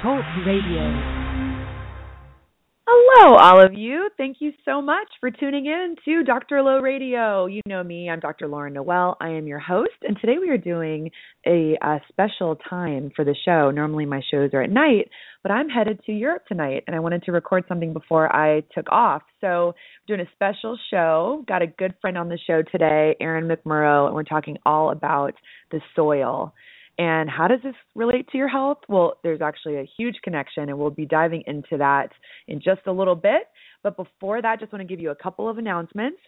Talk Radio. Hello, all of you. Thank you so much for tuning in to Dr. Lo Radio. You know me, I'm Dr. Lauren Noel. I am your host, and today we are doing a, a, special time for the show. Normally, my shows are at night, but I'm headed to Europe tonight, and I wanted to record something before I took off. So, doing a special show. Got a good friend on the show today, Erin McMorrow, and we're talking all about the soil. And how does this relate to your health? Well, there's actually a huge connection, and we'll be diving into that in just a little bit. But before that, just want to give you a couple of announcements.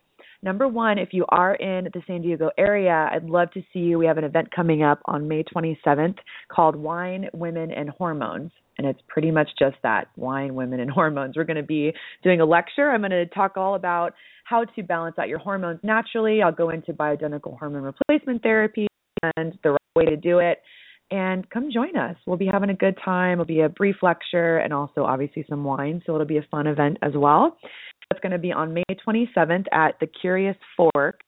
Number one, if you are in the San Diego area, I'd love to see you. We have an event coming up on May 27th called Wine, Women, and Hormones. And it's pretty much just that wine, women, and hormones. We're going to be doing a lecture. I'm going to talk all about how to balance out your hormones naturally. I'll go into bioidentical hormone replacement therapy the right way to do it. And come join us. We'll be having a good time. It'll be a brief lecture and also obviously some wine. So it'll be a fun event as well. It's going to be on May 27th at the Curious Fork.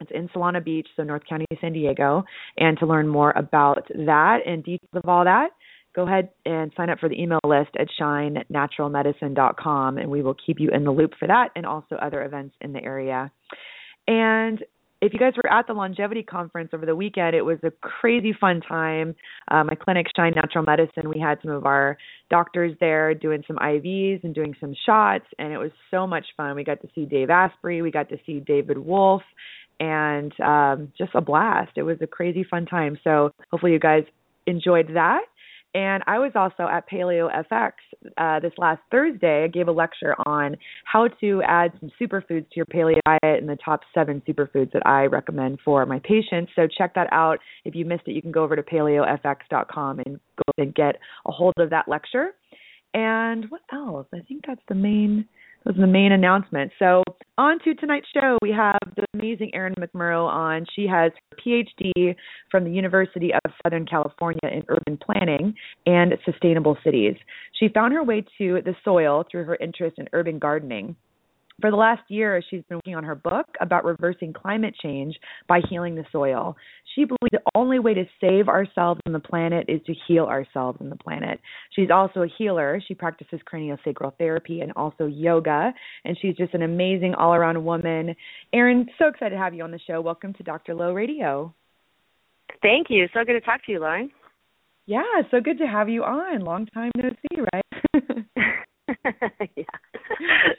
It's in Solana Beach, so North County, San Diego. And to learn more about that and details of all that, go ahead and sign up for the email list at shinenaturalmedicine.com and we will keep you in the loop for that and also other events in the area. And if you guys were at the longevity conference over the weekend, it was a crazy fun time. Uh, my clinic, Shine Natural Medicine, we had some of our doctors there doing some IVs and doing some shots, and it was so much fun. We got to see Dave Asprey, we got to see David Wolfe, and um, just a blast. It was a crazy fun time. So hopefully you guys enjoyed that. And I was also at Paleo FX uh, this last Thursday. I gave a lecture on how to add some superfoods to your paleo diet and the top seven superfoods that I recommend for my patients. So check that out. If you missed it, you can go over to paleofx.com and go and get a hold of that lecture. And what else? I think that's the main was the main announcement. So, on to tonight's show, we have the amazing Erin McMorrow on. She has her PhD from the University of Southern California in urban planning and sustainable cities. She found her way to the soil through her interest in urban gardening. For the last year, she's been working on her book about reversing climate change by healing the soil. She believes the only way to save ourselves and the planet is to heal ourselves and the planet. She's also a healer. She practices craniosacral therapy and also yoga, and she's just an amazing all around woman. Erin, so excited to have you on the show. Welcome to Dr. Lo Radio. Thank you. So good to talk to you, Lauren. Yeah, so good to have you on. Long time no see, right? yeah,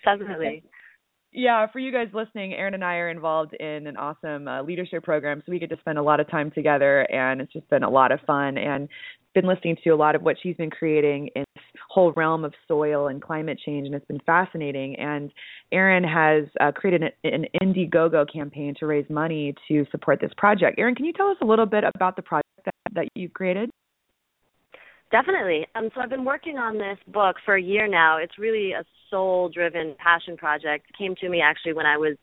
definitely yeah, for you guys listening, Erin and I are involved in an awesome uh, leadership program, so we get to spend a lot of time together, and it's just been a lot of fun. And been listening to a lot of what she's been creating in this whole realm of soil and climate change, and it's been fascinating. And Erin has uh, created an, an Indiegogo campaign to raise money to support this project. Erin, can you tell us a little bit about the project that, that you've created? Definitely. Um, so I've been working on this book for a year now. It's really a soul-driven passion project. It came to me actually when I was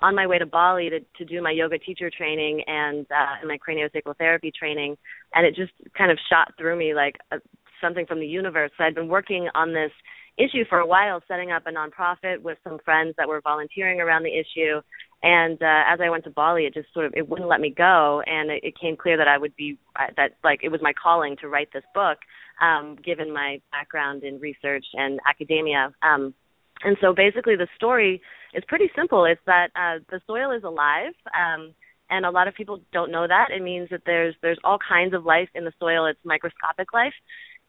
on my way to Bali to, to do my yoga teacher training and uh, my craniosacral therapy training, and it just kind of shot through me like a, something from the universe. So I'd been working on this issue for a while, setting up a nonprofit with some friends that were volunteering around the issue. And uh, as I went to Bali, it just sort of it wouldn't let me go, and it, it came clear that I would be uh, that like it was my calling to write this book, um, given my background in research and academia. Um, and so basically, the story is pretty simple. It's that uh, the soil is alive. Um, and a lot of people don't know that. It means that there's there's all kinds of life in the soil. It's microscopic life,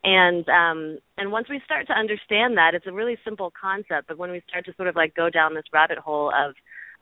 and um and once we start to understand that it's a really simple concept but when we start to sort of like go down this rabbit hole of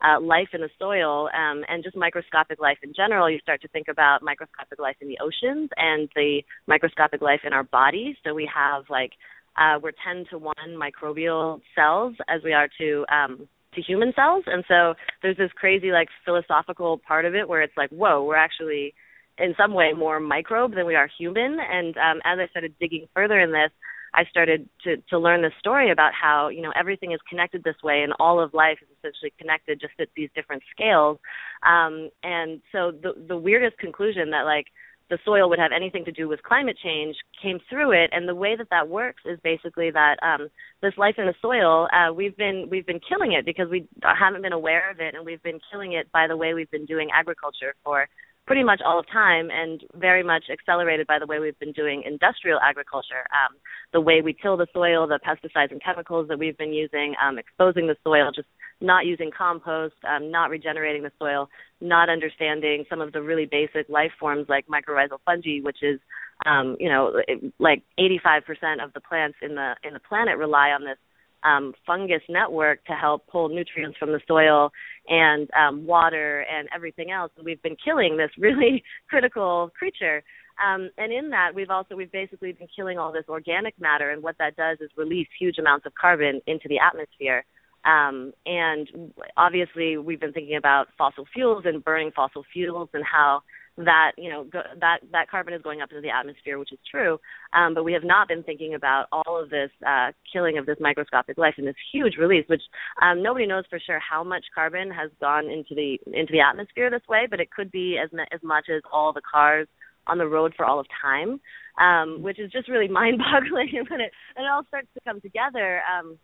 uh, life in the soil um, and just microscopic life in general, you start to think about microscopic life in the oceans and the microscopic life in our bodies. So we have like uh, we're 10 to 1 microbial cells as we are to um, to human cells, and so there's this crazy like philosophical part of it where it's like, whoa, we're actually in some way more microbe than we are human. And um, as I started digging further in this, I started to to learn this story about how you know everything is connected this way, and all of life is essentially connected just at these different scales. Um, and so the the weirdest conclusion that like the soil would have anything to do with climate change came through it and the way that that works is basically that um this life in the soil uh we've been we've been killing it because we haven't been aware of it and we've been killing it by the way we've been doing agriculture for pretty much all of time and very much accelerated by the way we've been doing industrial agriculture. Um, the way we till the soil, the pesticides and chemicals that we've been using, um, exposing the soil, just not using compost, um, not regenerating the soil, not understanding some of the really basic life forms like mycorrhizal fungi, which is um, you know, like 85% of the plants in the in the planet rely on this um, fungus network to help pull nutrients from the soil and um, water and everything else. And we've been killing this really critical creature. Um, and in that, we've also we've basically been killing all this organic matter, and what that does is release huge amounts of carbon into the atmosphere. Um, and obviously, we've been thinking about fossil fuels and burning fossil fuels and how that you know go, that that carbon is going up into the atmosphere, which is true. Um, but we have not been thinking about all of this uh, killing of this microscopic life and this huge release, which um, nobody knows for sure how much carbon has gone into the into the atmosphere this way. But it could be as as much as all the cars on the road for all of time, um, which is just really mind-boggling. and it and it all starts to come together, um,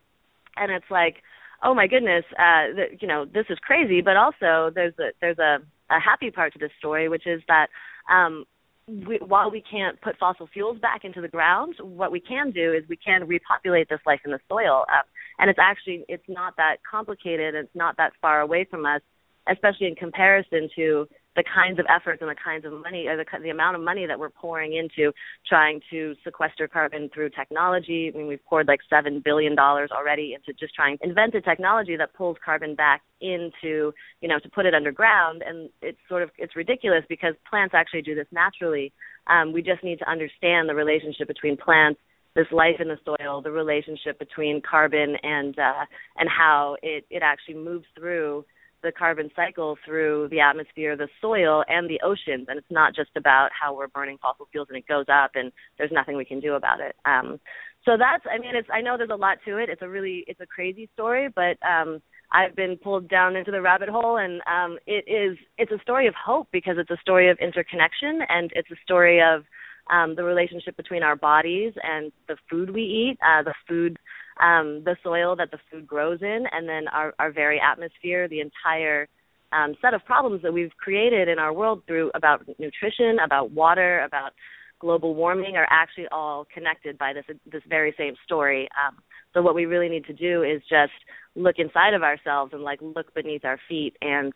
and it's like, oh my goodness, uh, the, you know, this is crazy. But also, there's a there's a a happy part to this story, which is that um, we, while we can't put fossil fuels back into the ground, what we can do is we can repopulate this life in the soil. Uh, and it's actually it's not that complicated. It's not that far away from us, especially in comparison to the kinds of efforts and the kinds of money or the, the amount of money that we're pouring into trying to sequester carbon through technology. I mean, we've poured like seven billion dollars already into just trying to invent a technology that pulls carbon back into, you know, to put it underground. And it's sort of it's ridiculous because plants actually do this naturally. Um, we just need to understand the relationship between plants this life in the soil, the relationship between carbon and uh, and how it it actually moves through the carbon cycle through the atmosphere, the soil, and the oceans. And it's not just about how we're burning fossil fuels and it goes up and there's nothing we can do about it. Um, so that's, I mean, it's, I know there's a lot to it. It's a really, it's a crazy story, but um, I've been pulled down into the rabbit hole, and um, it is, it's a story of hope because it's a story of interconnection and it's a story of um, the relationship between our bodies and the food we eat, uh, the food um, the soil that the food grows in, and then our, our very atmosphere, the entire um, set of problems that we've created in our world through about nutrition, about water, about global warming are actually all connected by this this very same story. Um, so what we really need to do is just look inside of ourselves and like look beneath our feet and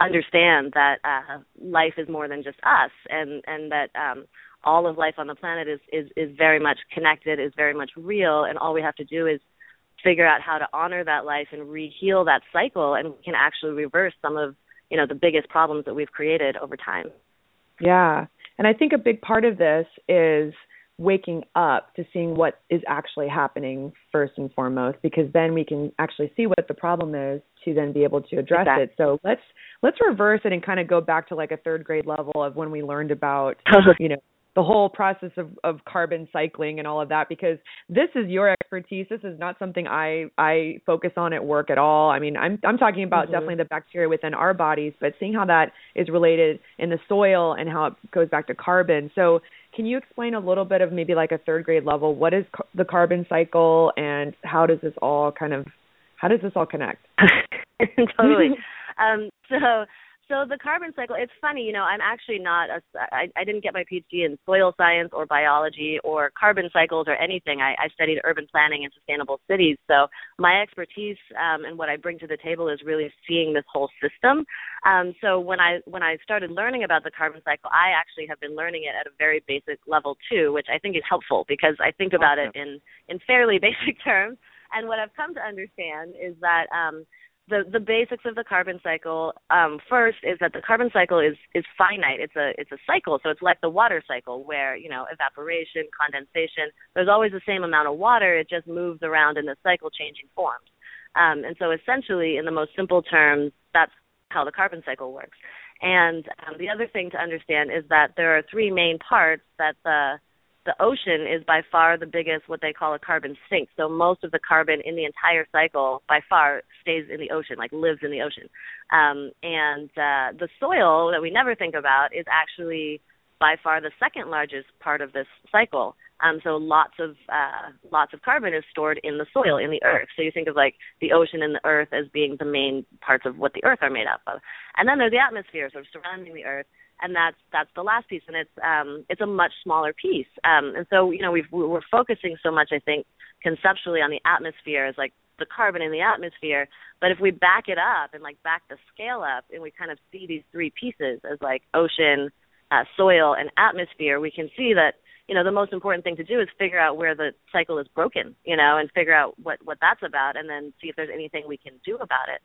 understand that uh, life is more than just us, and and that um, all of life on the planet is is is very much connected, is very much real, and all we have to do is figure out how to honor that life and re-heal that cycle, and we can actually reverse some of you know the biggest problems that we've created over time. Yeah, and I think a big part of this is waking up to seeing what is actually happening first and foremost because then we can actually see what the problem is to then be able to address exactly. it so let's let's reverse it and kind of go back to like a third grade level of when we learned about you know the whole process of, of carbon cycling and all of that because this is your expertise. This is not something I I focus on at work at all. I mean, I'm I'm talking about mm-hmm. definitely the bacteria within our bodies, but seeing how that is related in the soil and how it goes back to carbon. So, can you explain a little bit of maybe like a third grade level what is ca- the carbon cycle and how does this all kind of how does this all connect? totally. um, so so the carbon cycle, it's funny, you know, I'm actually not a, I, I didn't get my PhD in soil science or biology or carbon cycles or anything. I, I studied urban planning and sustainable cities. So my expertise um, and what I bring to the table is really seeing this whole system. Um, so when I when I started learning about the carbon cycle, I actually have been learning it at a very basic level too, which I think is helpful because I think about it in in fairly basic terms. And what I've come to understand is that um, the the basics of the carbon cycle um, first is that the carbon cycle is is finite. It's a it's a cycle, so it's like the water cycle where you know evaporation, condensation. There's always the same amount of water. It just moves around in the cycle, changing forms. Um, and so essentially, in the most simple terms, that's how the carbon cycle works. And um, the other thing to understand is that there are three main parts that the the ocean is by far the biggest what they call a carbon sink. So most of the carbon in the entire cycle by far stays in the ocean, like lives in the ocean. Um, and uh, the soil that we never think about is actually by far the second largest part of this cycle. Um, so lots of uh, lots of carbon is stored in the soil in the earth. So you think of like the ocean and the earth as being the main parts of what the earth are made up of, and then there's the atmosphere sort of surrounding the earth, and that's that's the last piece, and it's um, it's a much smaller piece. Um, and so you know we've we're focusing so much, I think, conceptually on the atmosphere as like the carbon in the atmosphere. But if we back it up and like back the scale up, and we kind of see these three pieces as like ocean, uh, soil, and atmosphere, we can see that you know the most important thing to do is figure out where the cycle is broken you know and figure out what what that's about and then see if there's anything we can do about it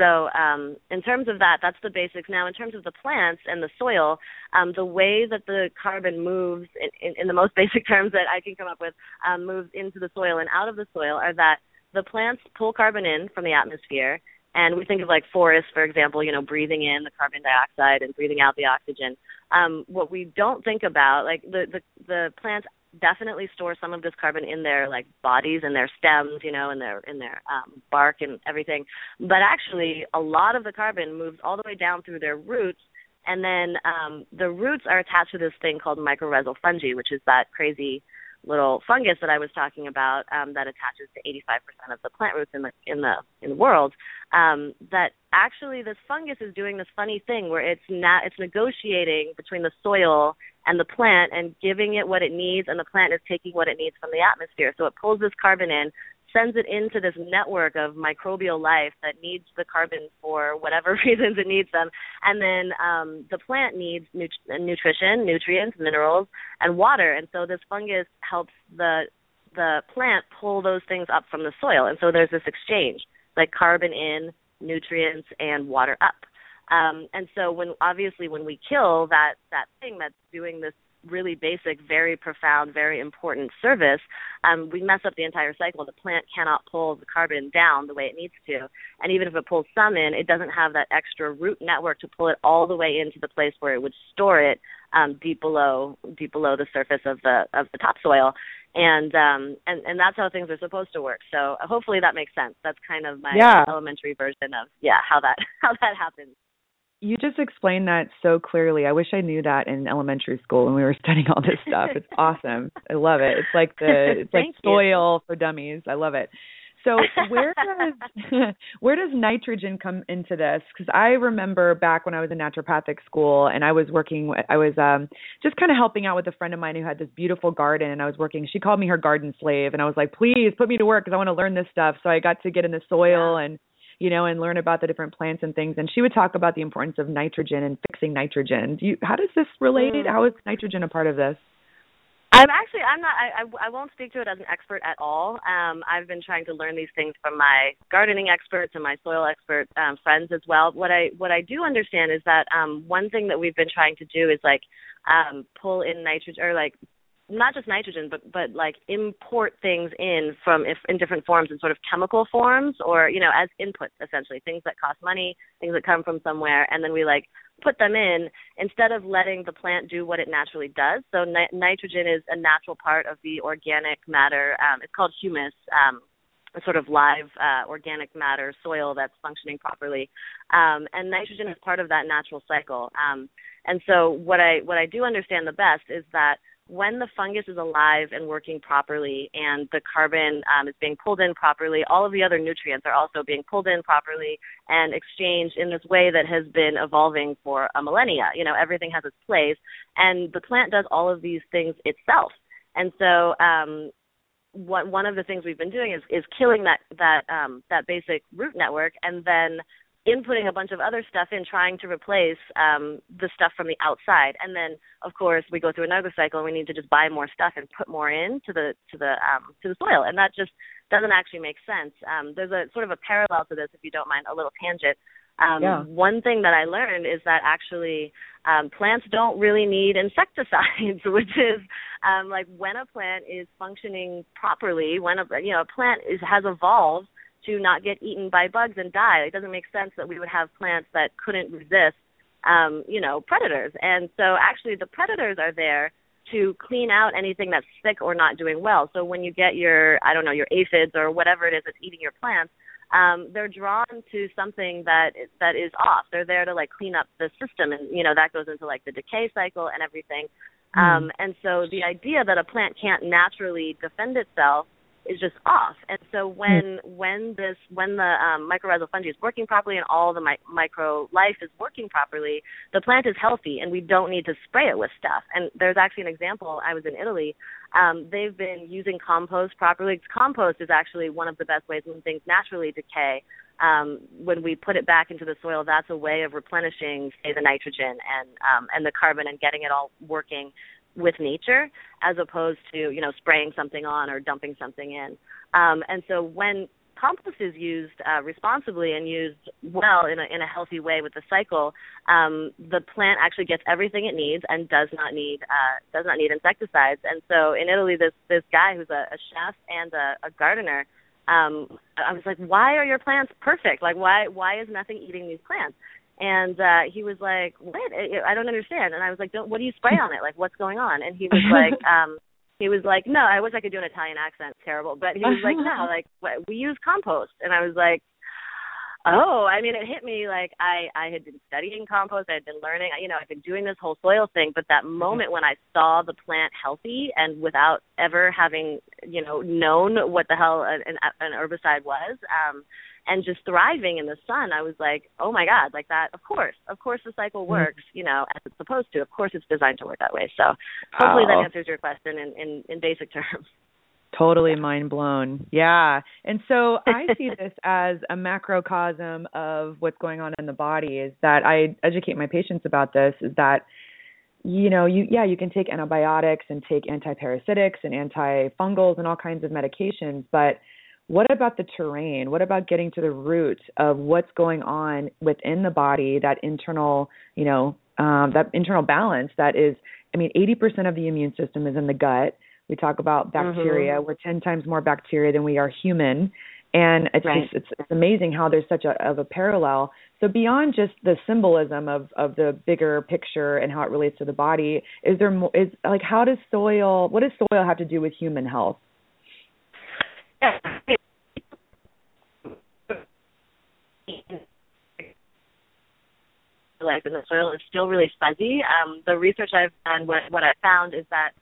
so um, in terms of that that's the basics now in terms of the plants and the soil um, the way that the carbon moves in, in, in the most basic terms that i can come up with um, moves into the soil and out of the soil are that the plants pull carbon in from the atmosphere and we think of like forests, for example, you know, breathing in the carbon dioxide and breathing out the oxygen. Um, what we don't think about, like the, the the plants definitely store some of this carbon in their like bodies and their stems, you know, and their in their um, bark and everything. But actually, a lot of the carbon moves all the way down through their roots, and then um, the roots are attached to this thing called mycorrhizal fungi, which is that crazy little fungus that I was talking about um, that attaches to 85% of the plant roots in the in the in the world. Um, that actually this fungus is doing this funny thing where it's not it's negotiating between the soil and the plant and giving it what it needs, and the plant is taking what it needs from the atmosphere. So it pulls this carbon in, sends it into this network of microbial life that needs the carbon for whatever reasons it needs them. And then um, the plant needs nut- nutrition, nutrients, minerals, and water. And so this fungus helps the the plant pull those things up from the soil. And so there's this exchange, like carbon in, nutrients, and water up. Um, and so when obviously when we kill that that thing that's doing this really basic, very profound, very important service, um, we mess up the entire cycle. The plant cannot pull the carbon down the way it needs to. And even if it pulls some in, it doesn't have that extra root network to pull it all the way into the place where it would store it um, deep below deep below the surface of the of the topsoil. And um and and that's how things are supposed to work. So hopefully that makes sense. That's kind of my yeah. elementary version of yeah how that how that happens you just explained that so clearly. I wish I knew that in elementary school when we were studying all this stuff. It's awesome. I love it. It's like the it's like soil for dummies. I love it. So where does where does nitrogen come into this? Because I remember back when I was in naturopathic school and I was working, I was um just kind of helping out with a friend of mine who had this beautiful garden, and I was working. She called me her garden slave, and I was like, please put me to work because I want to learn this stuff. So I got to get in the soil and you know, and learn about the different plants and things. And she would talk about the importance of nitrogen and fixing nitrogen. Do you, how does this relate? Mm. How is nitrogen a part of this? I'm actually I'm not I, I I won't speak to it as an expert at all. Um I've been trying to learn these things from my gardening experts and my soil expert um friends as well. What I what I do understand is that um one thing that we've been trying to do is like um pull in nitrogen or like not just nitrogen, but but like import things in from if in different forms in sort of chemical forms or you know as inputs essentially things that cost money, things that come from somewhere, and then we like put them in instead of letting the plant do what it naturally does. So ni- nitrogen is a natural part of the organic matter. Um, it's called humus. Um, a sort of live uh, organic matter soil that's functioning properly, um, and nitrogen is part of that natural cycle. Um, and so, what I what I do understand the best is that when the fungus is alive and working properly and the carbon um, is being pulled in properly, all of the other nutrients are also being pulled in properly and exchanged in this way that has been evolving for a millennia. You know, everything has its place, and the plant does all of these things itself. And so, um, what one of the things we've been doing is is killing that that um, that basic root network, and then inputting a bunch of other stuff in trying to replace um, the stuff from the outside. And then of course we go through another cycle and we need to just buy more stuff and put more in to the to the um, to the soil. And that just doesn't actually make sense. Um, there's a sort of a parallel to this if you don't mind a little tangent. Um, yeah. One thing that I learned is that actually um, plants don't really need insecticides, which is um, like when a plant is functioning properly, when a you know a plant is has evolved to not get eaten by bugs and die. It doesn't make sense that we would have plants that couldn't resist um, you know, predators. And so actually the predators are there to clean out anything that's sick or not doing well. So when you get your, I don't know, your aphids or whatever it is that's eating your plants, um, they're drawn to something that that is off. They're there to like clean up the system, and you know that goes into like the decay cycle and everything. Mm. Um, and so the idea that a plant can't naturally defend itself is just off. And so when mm. when this when the um, mycorrhizal fungi is working properly and all the mi- micro life is working properly, the plant is healthy and we don't need to spray it with stuff. And there's actually an example. I was in Italy. Um, they've been using compost properly. Compost is actually one of the best ways when things naturally decay. Um, when we put it back into the soil, that's a way of replenishing, say, the nitrogen and um, and the carbon and getting it all working with nature as opposed to you know spraying something on or dumping something in um, and so when compost is used uh, responsibly and used well in a in a healthy way with the cycle um, the plant actually gets everything it needs and does not need uh, does not need insecticides and so in Italy this this guy who's a, a chef and a, a gardener um, I was like, why are your plants perfect? Like, why why is nothing eating these plants? And uh he was like what? I don't understand. And i was like don't what do you spray on it? Like what's going on? And he was like um he was like no i wish i could do an italian accent. It's terrible. But he was like no like we use compost. And i was like oh i mean it hit me like i i had been studying compost. I had been learning you know i've been doing this whole soil thing. But that mm-hmm. moment when i saw the plant healthy and without ever having you know known what the hell an an herbicide was um and just thriving in the sun i was like oh my god like that of course of course the cycle mm-hmm. works you know as it's supposed to. Of course it's designed to work that way. So hopefully that answers your question in in, in basic terms. Totally mind blown. Yeah. And so i see this as a macrocosm of what's going on in the body is that i educate my patients about this is that you know you yeah you can take antibiotics and take antiparasitics and antifungals and all kinds of medications but what about the terrain? What about getting to the root of what's going on within the body, that internal, you know, um, that internal balance that is, I mean, 80% of the immune system is in the gut. We talk about bacteria. Mm-hmm. We're 10 times more bacteria than we are human. And it's right. just, it's, it's amazing how there's such a of a parallel. So beyond just the symbolism of of the bigger picture and how it relates to the body, is there more? Is like how does soil? What does soil have to do with human health? Life in the soil is still really fuzzy. Um, the research I've done, what, what I found is that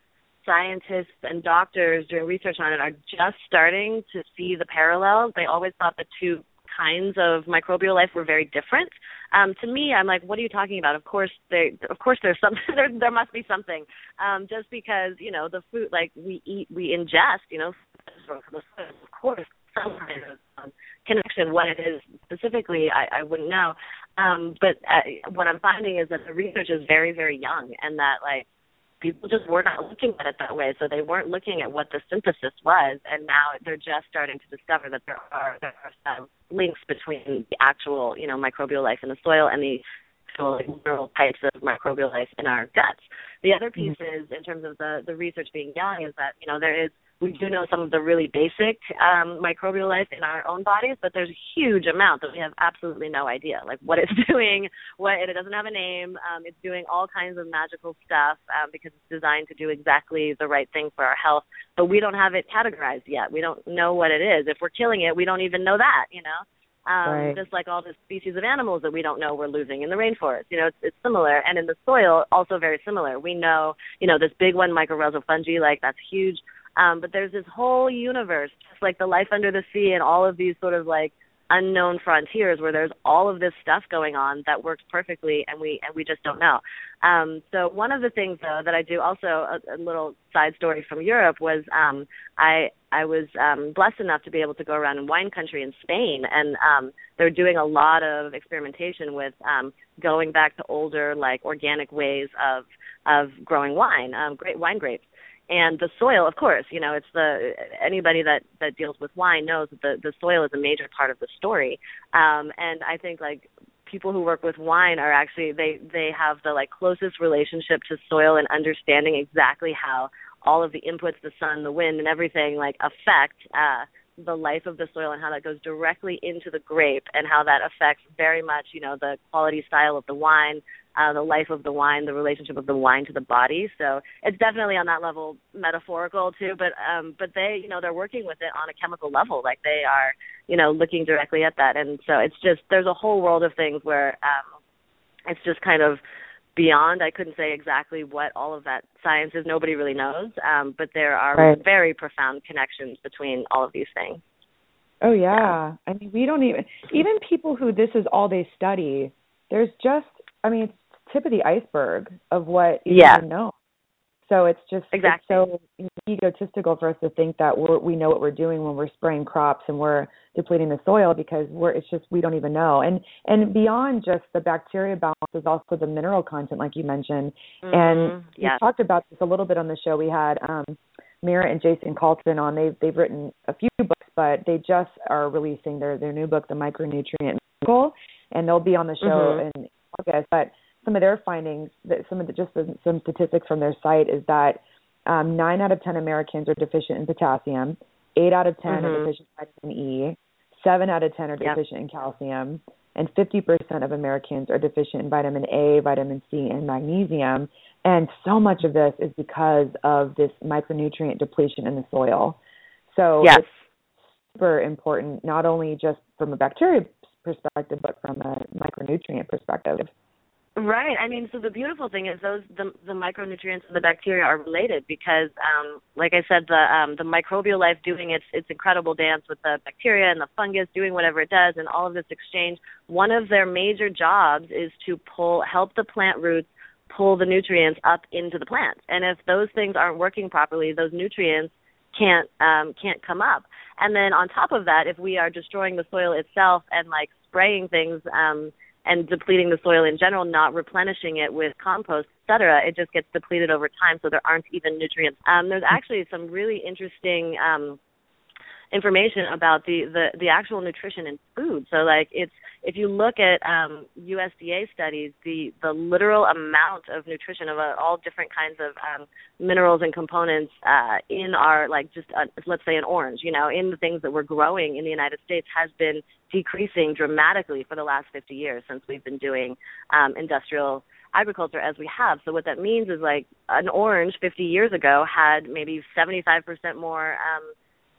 scientists and doctors doing research on it are just starting to see the parallels. They always thought the two kinds of microbial life were very different. Um, to me, I'm like, what are you talking about? Of course, there, of course, there's something. there, there must be something. Um, just because you know the food, like we eat, we ingest, you know, of course, some kind of um, connection. What it is specifically, I, I wouldn't know. Um, but uh, what I'm finding is that the research is very, very young, and that like people just were not looking at it that way. So they weren't looking at what the synthesis was, and now they're just starting to discover that there are there are some links between the actual you know microbial life in the soil and the actual like, types of microbial life in our guts. The other piece mm-hmm. is in terms of the the research being young is that you know there is we do know some of the really basic um, microbial life in our own bodies, but there's a huge amount that we have absolutely no idea, like what it's doing, what it doesn't have a name. Um, it's doing all kinds of magical stuff um, because it's designed to do exactly the right thing for our health, but we don't have it categorized yet. We don't know what it is. If we're killing it, we don't even know that, you know. Um, right. Just like all the species of animals that we don't know we're losing in the rainforest, you know, it's, it's similar. And in the soil, also very similar. We know, you know, this big one, mycorrhizal fungi, like that's huge um, but there's this whole universe, just like the life under the sea and all of these sort of like unknown frontiers where there's all of this stuff going on that works perfectly and we and we just don't know. Um, so one of the things though that I do also a, a little side story from Europe was um, I I was um, blessed enough to be able to go around in wine country in Spain and um, they're doing a lot of experimentation with um, going back to older like organic ways of of growing wine, um, great wine grapes and the soil of course you know it's the anybody that that deals with wine knows that the the soil is a major part of the story. Um and i think like people who work with wine are actually they they have the like closest relationship to soil and understanding exactly how all of the inputs the sun the wind and everything like affect uh the life of the soil and how that goes directly into the grape and how that affects very much you know the quality style of the wine uh, the life of the wine, the relationship of the wine to the body. So it's definitely on that level metaphorical too. But um, but they, you know, they're working with it on a chemical level, like they are, you know, looking directly at that. And so it's just there's a whole world of things where um, it's just kind of beyond. I couldn't say exactly what all of that science is. Nobody really knows. Um, but there are Right. very profound connections between all of these things. Oh yeah. I mean, we don't even even people who this is all they study. There's just, I mean, it's tip of the iceberg of what Yeah. know. So it's just Exactly. it's so egotistical for us to think that we're, we know what we're doing when we're spraying crops and we're depleting the soil because we're it's just we don't even know. And and beyond just the bacteria balance is also the mineral content, like you mentioned. Mhm. And we yes. talked about this a little bit on the show. We had um Mira and Jayson Calton on. They've they've written a few books, but they just are releasing their their new book, The Micronutrient Miracle, and they'll be on the show Mhm. in August. But some of their findings, that some of the just some statistics from their site is that um, nine out of ten Americans are deficient in potassium, eight out of 10 are Mhm. deficient in vitamin E, seven out of ten are Yep. deficient in calcium, and 50% of Americans are deficient in vitamin A, vitamin C, and magnesium. And so much of this is because of this micronutrient depletion in the soil. So Yes. it's super important, not only just from a bacteria perspective, but from a micronutrient perspective. Right. I mean, so the beautiful thing is those the the micronutrients and the bacteria are related because, um, like I said, the um, the microbial life doing its its incredible dance with the bacteria and the fungus doing whatever it does, and all of this exchange. One of their major jobs is to pull help the plant roots pull the nutrients up into the plant. And if those things aren't working properly, those nutrients can't um, can't come up. And then on top of that, if we are destroying the soil itself and like spraying things. Um, and depleting the soil in general, not replenishing it with compost, et cetera, it just gets depleted over time, so there aren't even nutrients. Um, there's actually some really interesting um, information about the, the the actual nutrition in food. So like it's if you look at um, USDA studies, the the literal amount of nutrition of uh, all different kinds of um, minerals and components uh, in our like just uh, let's say an orange, you know, in the things that we're growing in the United States has been decreasing dramatically for the last 50 years since we've been doing um, industrial agriculture as we have. So what that means is like an orange 50 years ago had maybe 75% more um,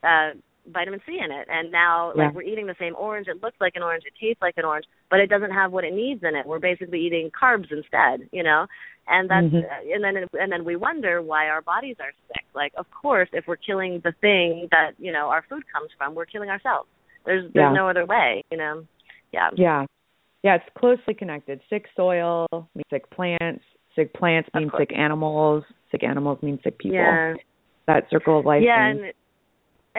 uh, vitamin C in it, and now Yeah. like we're eating the same orange. It looks like an orange, it tastes like an orange, but it doesn't have what it needs in it. We're basically eating carbs instead, you know. And that's Mhm. uh, and then and then we wonder why our bodies are sick. Like, of course, if we're killing the thing that you know our food comes from, we're killing ourselves. There's there's Yeah. no other way, you know. Yeah. Yeah. Yeah, it's closely connected. Sick soil means sick plants. Sick plants mean sick animals. Sick animals mean sick people. Yeah. That circle of life. yeah thing. and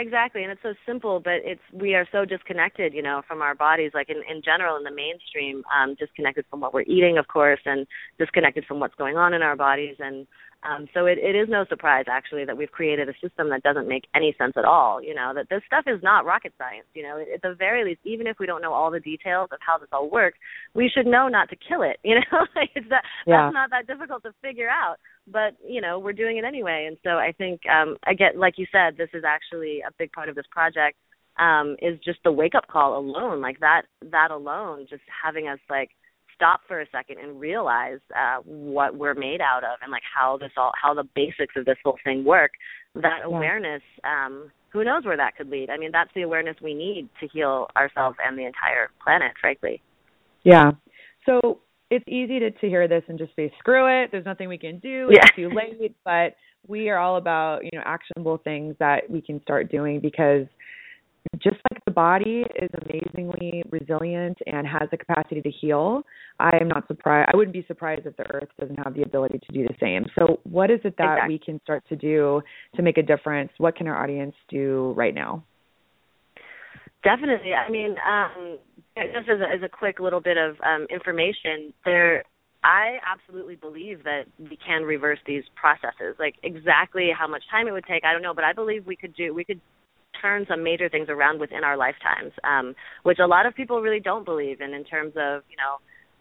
exactly and it's so simple but it's we are so disconnected you know from our bodies like in in general in the mainstream um disconnected from what we're eating of course and disconnected from what's going on in our bodies and um so it it is no surprise actually that we've created a system that doesn't make any sense at all you know that this stuff is not rocket science you know. At the very least even if we don't know all the details of how this all works we should know not to kill it you know. It's that Yeah. that's not that difficult to figure out but you know we're doing it anyway. And so i think um again like you said this is actually a big part of this project um is just the wake up call alone like that that alone just having us like stop for a second and realize uh what we're made out of and like how this all how the basics of this whole thing work that awareness um who knows where that could lead i mean that's the awareness we need to heal ourselves and the entire planet frankly Yeah. So it's easy to, to hear this and just say, screw it, there's nothing we can do, Yeah. it's too late. But we are all about, you know, actionable things that we can start doing because just like the body is amazingly resilient and has the capacity to heal, I am not surprised. I wouldn't be surprised if the earth doesn't have the ability to do the same. So, what is it that Exactly. we can start to do to make a difference? What can our audience do right now? Definitely. I mean, um, just as a, as a quick little bit of um, information, there, I absolutely believe that we can reverse these processes. Like exactly how much time it would take, I don't know, but I believe we could do. We could turn some major things around within our lifetimes, um, which a lot of people really don't believe in. In terms of you know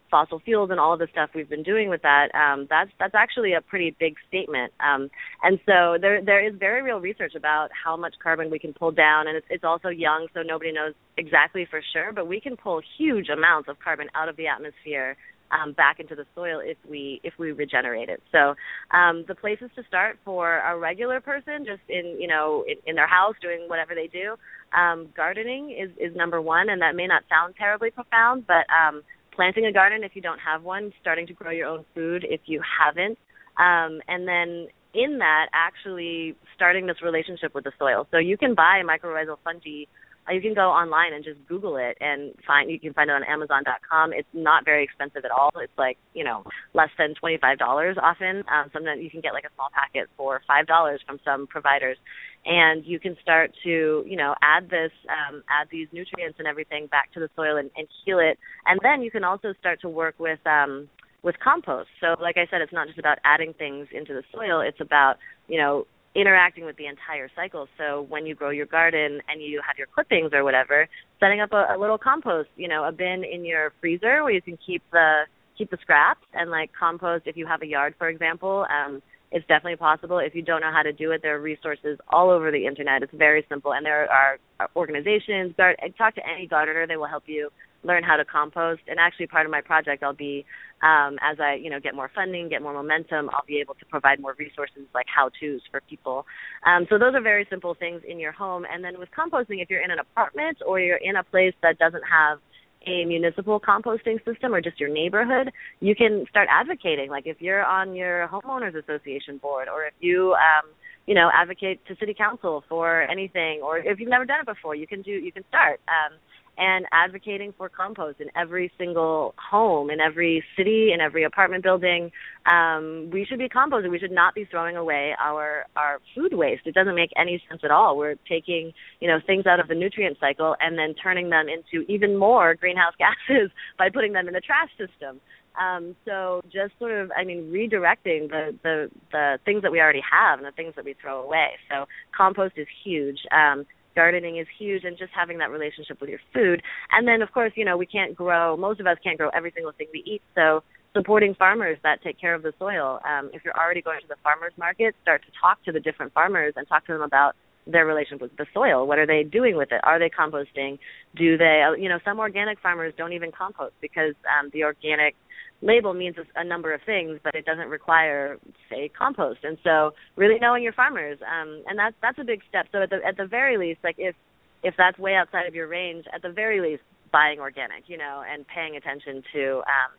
fossil fuels and all of the stuff we've been doing with that, um, that's that's actually a pretty big statement. Um, and so there there is very real research about how much carbon we can pull down, and it's it's also young, so nobody knows exactly for sure, but we can pull huge amounts of carbon out of the atmosphere um, back into the soil if we if we regenerate it. So um, the places to start for a regular person, just in you know in, in their house doing whatever they do, um, gardening is is number one, and that may not sound terribly profound, but um, planting a garden if you don't have one, starting to grow your own food if you haven't, um, and then in that actually starting this relationship with the soil. So you can buy mycorrhizal fungi you can go online and just Google it and find. You can find it on Amazon.com. It's not very expensive at all. It's like you know less than twenty five dollars often. Um, sometimes you can get like a small packet for five dollars from some providers, and you can start to you know add this, um, add these nutrients and everything back to the soil and, and heal it. And then you can also start to work with um, with compost. So like I said, it's not just about adding things into the soil. It's about you know interacting with the entire cycle. So when you grow your garden and you have your clippings or whatever, setting up a, a little compost, you know, a bin in your freezer where you can keep the keep the scraps and like compost if you have a yard, for example. Um, it's definitely possible. If you don't know how to do it, there are resources all over the internet. It's very simple, and there are organizations. Talk to any gardener; they will help you learn how to compost. And actually, part of my project, I'll be um, as I you know get more funding, get more momentum, I'll be able to provide more resources like how tos for people. Um, so those are very simple things in your home. And then with composting, if you're in an apartment or you're in a place that doesn't have a municipal composting system or just your neighborhood, you can start advocating. Like if you're on your homeowners association board or if you um you know advocate to city council for anything or if you've never done it before, you can do you can start. Um and advocating for compost in every single home, in every city, in every apartment building. Um, we should be composting. We should not be throwing away our our food waste. It doesn't make any sense at all. We're taking you know things out of the nutrient cycle and then turning them into even more greenhouse gases by putting them in the trash system. Um, so just sort of, I mean, redirecting the, the the things that we already have and the things that we throw away. So compost is huge. Um, gardening is huge and just having that relationship with your food. And then of course, you know, we can't grow most of us can't grow every single thing we eat, so supporting farmers that take care of the soil. Um, if you're already going to the farmers market, start to talk to the different farmers and talk to them about their relationship with the soil. What are they doing with it? Are they composting? Do they, uh, you know, some organic farmers don't even compost because um, the organic label means a number of things, but it doesn't require, say, compost. And so, really knowing your farmers, um, and that's that's a big step. So at the at the very least, like if if that's way outside of your range, at the very least, buying organic, you know, and paying attention to um,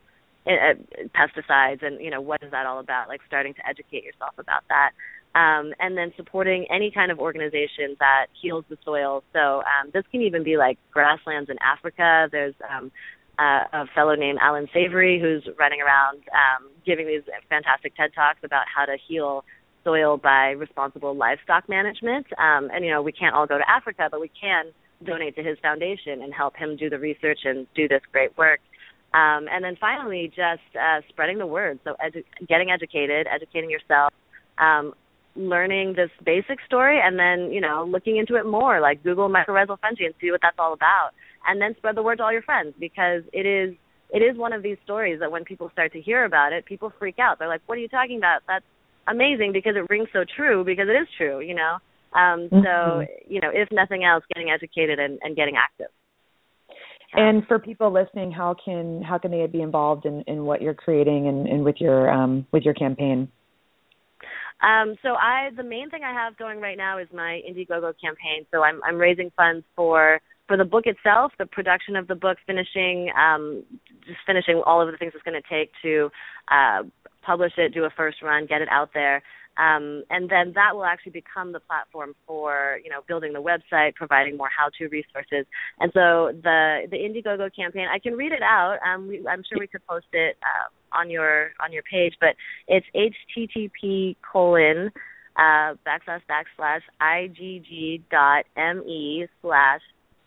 uh, pesticides and you know what is that all about? Like starting to educate yourself about that. Um, and then supporting any kind of organization that heals the soil. So um, this can even be like grasslands in Africa. There's um, uh, a fellow named Allan Savory who's running around um, giving these fantastic TED talks about how to heal soil by responsible livestock management. Um, and you know, we can't all go to Africa, but we can donate to his foundation and help him do the research and do this great work. Um, and then finally, just uh, spreading the word. So edu- getting educated, educating yourself, um, learning this basic story, and then you know looking into it more. Like Google mycorrhizal fungi and see what that's all about and then spread the word to all your friends because it is it is one of these stories that when people start to hear about it, people freak out. They're like, "What are you talking about? That's amazing because it rings so true because it is true, you know." Um, mm-hmm. So, you know, if nothing else, getting educated and, and getting active. And for people listening, how can how can they be involved in, in what you're creating and, and with your um, with your campaign? Um, so I the main thing I have going right now is my Indiegogo campaign. So I'm I'm raising funds for for the book itself, the production of the book, finishing um, just finishing all of the things it's going to take to uh, publish it, do a first run, get it out there. Um, and then that will actually become the platform for you know building the website, providing more how-to resources. And so the the Indiegogo campaign, I can read it out. Um, we, I'm sure we could post it uh, on your on your page, but it's http colon uh, backslash backslash igg dot me slash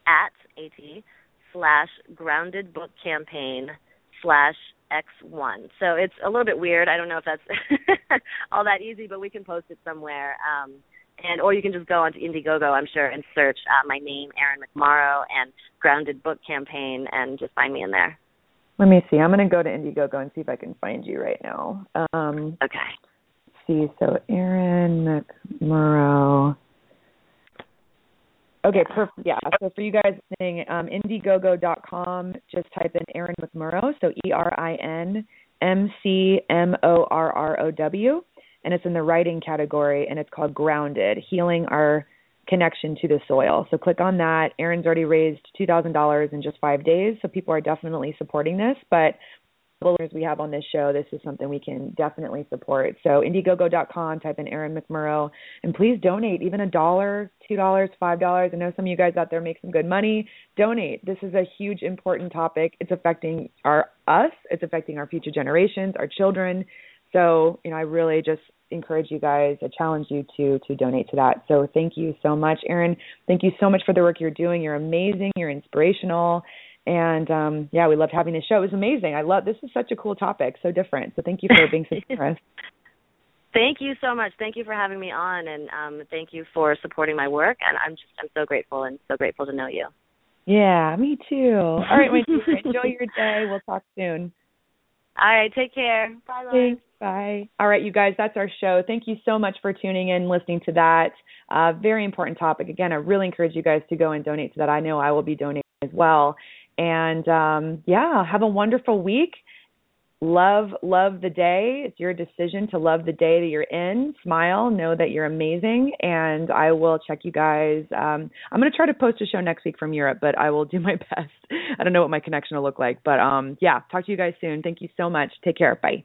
at at slash grounded book campaign slash x1. So it's a little bit weird. I don't know if that's all that easy, but we can post it somewhere. Um, and or you can just go onto Indiegogo, I'm sure, and search uh, my name, Erin McMorrow, and Grounded Book Campaign, and just find me in there. Let me see. I'm going to go to Indiegogo and see if I can find you right now. Um, okay. See, so Erin McMorrow Okay, perfect. Yeah. So for you guys listening, um, Indiegogo.com, just type in Erin McMorrow. So E R I N M C M O R R O W, and it's in the writing category, and it's called Grounded: Healing Our Connection to the Soil. So click on that. Erin's already raised two thousand dollars in just five days, so people are definitely supporting this. But listeners we have on this show, this is something we can definitely support. So Indiegogo.com, type in Erin McMorrow, and please donate even a dollar, two dollars, five dollars. I know some of you guys out there make some good money. Donate. This is a huge, important topic. It's affecting our us. It's affecting our future generations, our children. So you know, I really just encourage you guys, I challenge you to to donate to that. So thank you so much, Erin. Thank you so much for the work you're doing. You're amazing. You're inspirational and um, yeah, we loved having this show. It was amazing. I love this is such a cool topic, so different. So thank you for being so generous. Thank you so much. Thank you for having me on, and um, thank you for supporting my work. And I'm just I'm so grateful and so grateful to know you. Yeah, me too. All right, my dear, enjoy your day. We'll talk soon. All right, take care. Bye, Lauren. Bye. All right, you guys, that's our show. Thank you so much for tuning in, listening to that. Uh, very important topic. Again, I really encourage you guys to go and donate to that. I know I will be donating as well. And um, yeah, have a wonderful week. Love, love the day. It's your decision to love the day that you're in. Smile, know that you're amazing, and I will check you guys. Um, I'm going to try to post a show next week from Europe, but I will do my best. I don't know what my connection will look like, but um, yeah, talk to you guys soon. Thank you so much. Take care. Bye.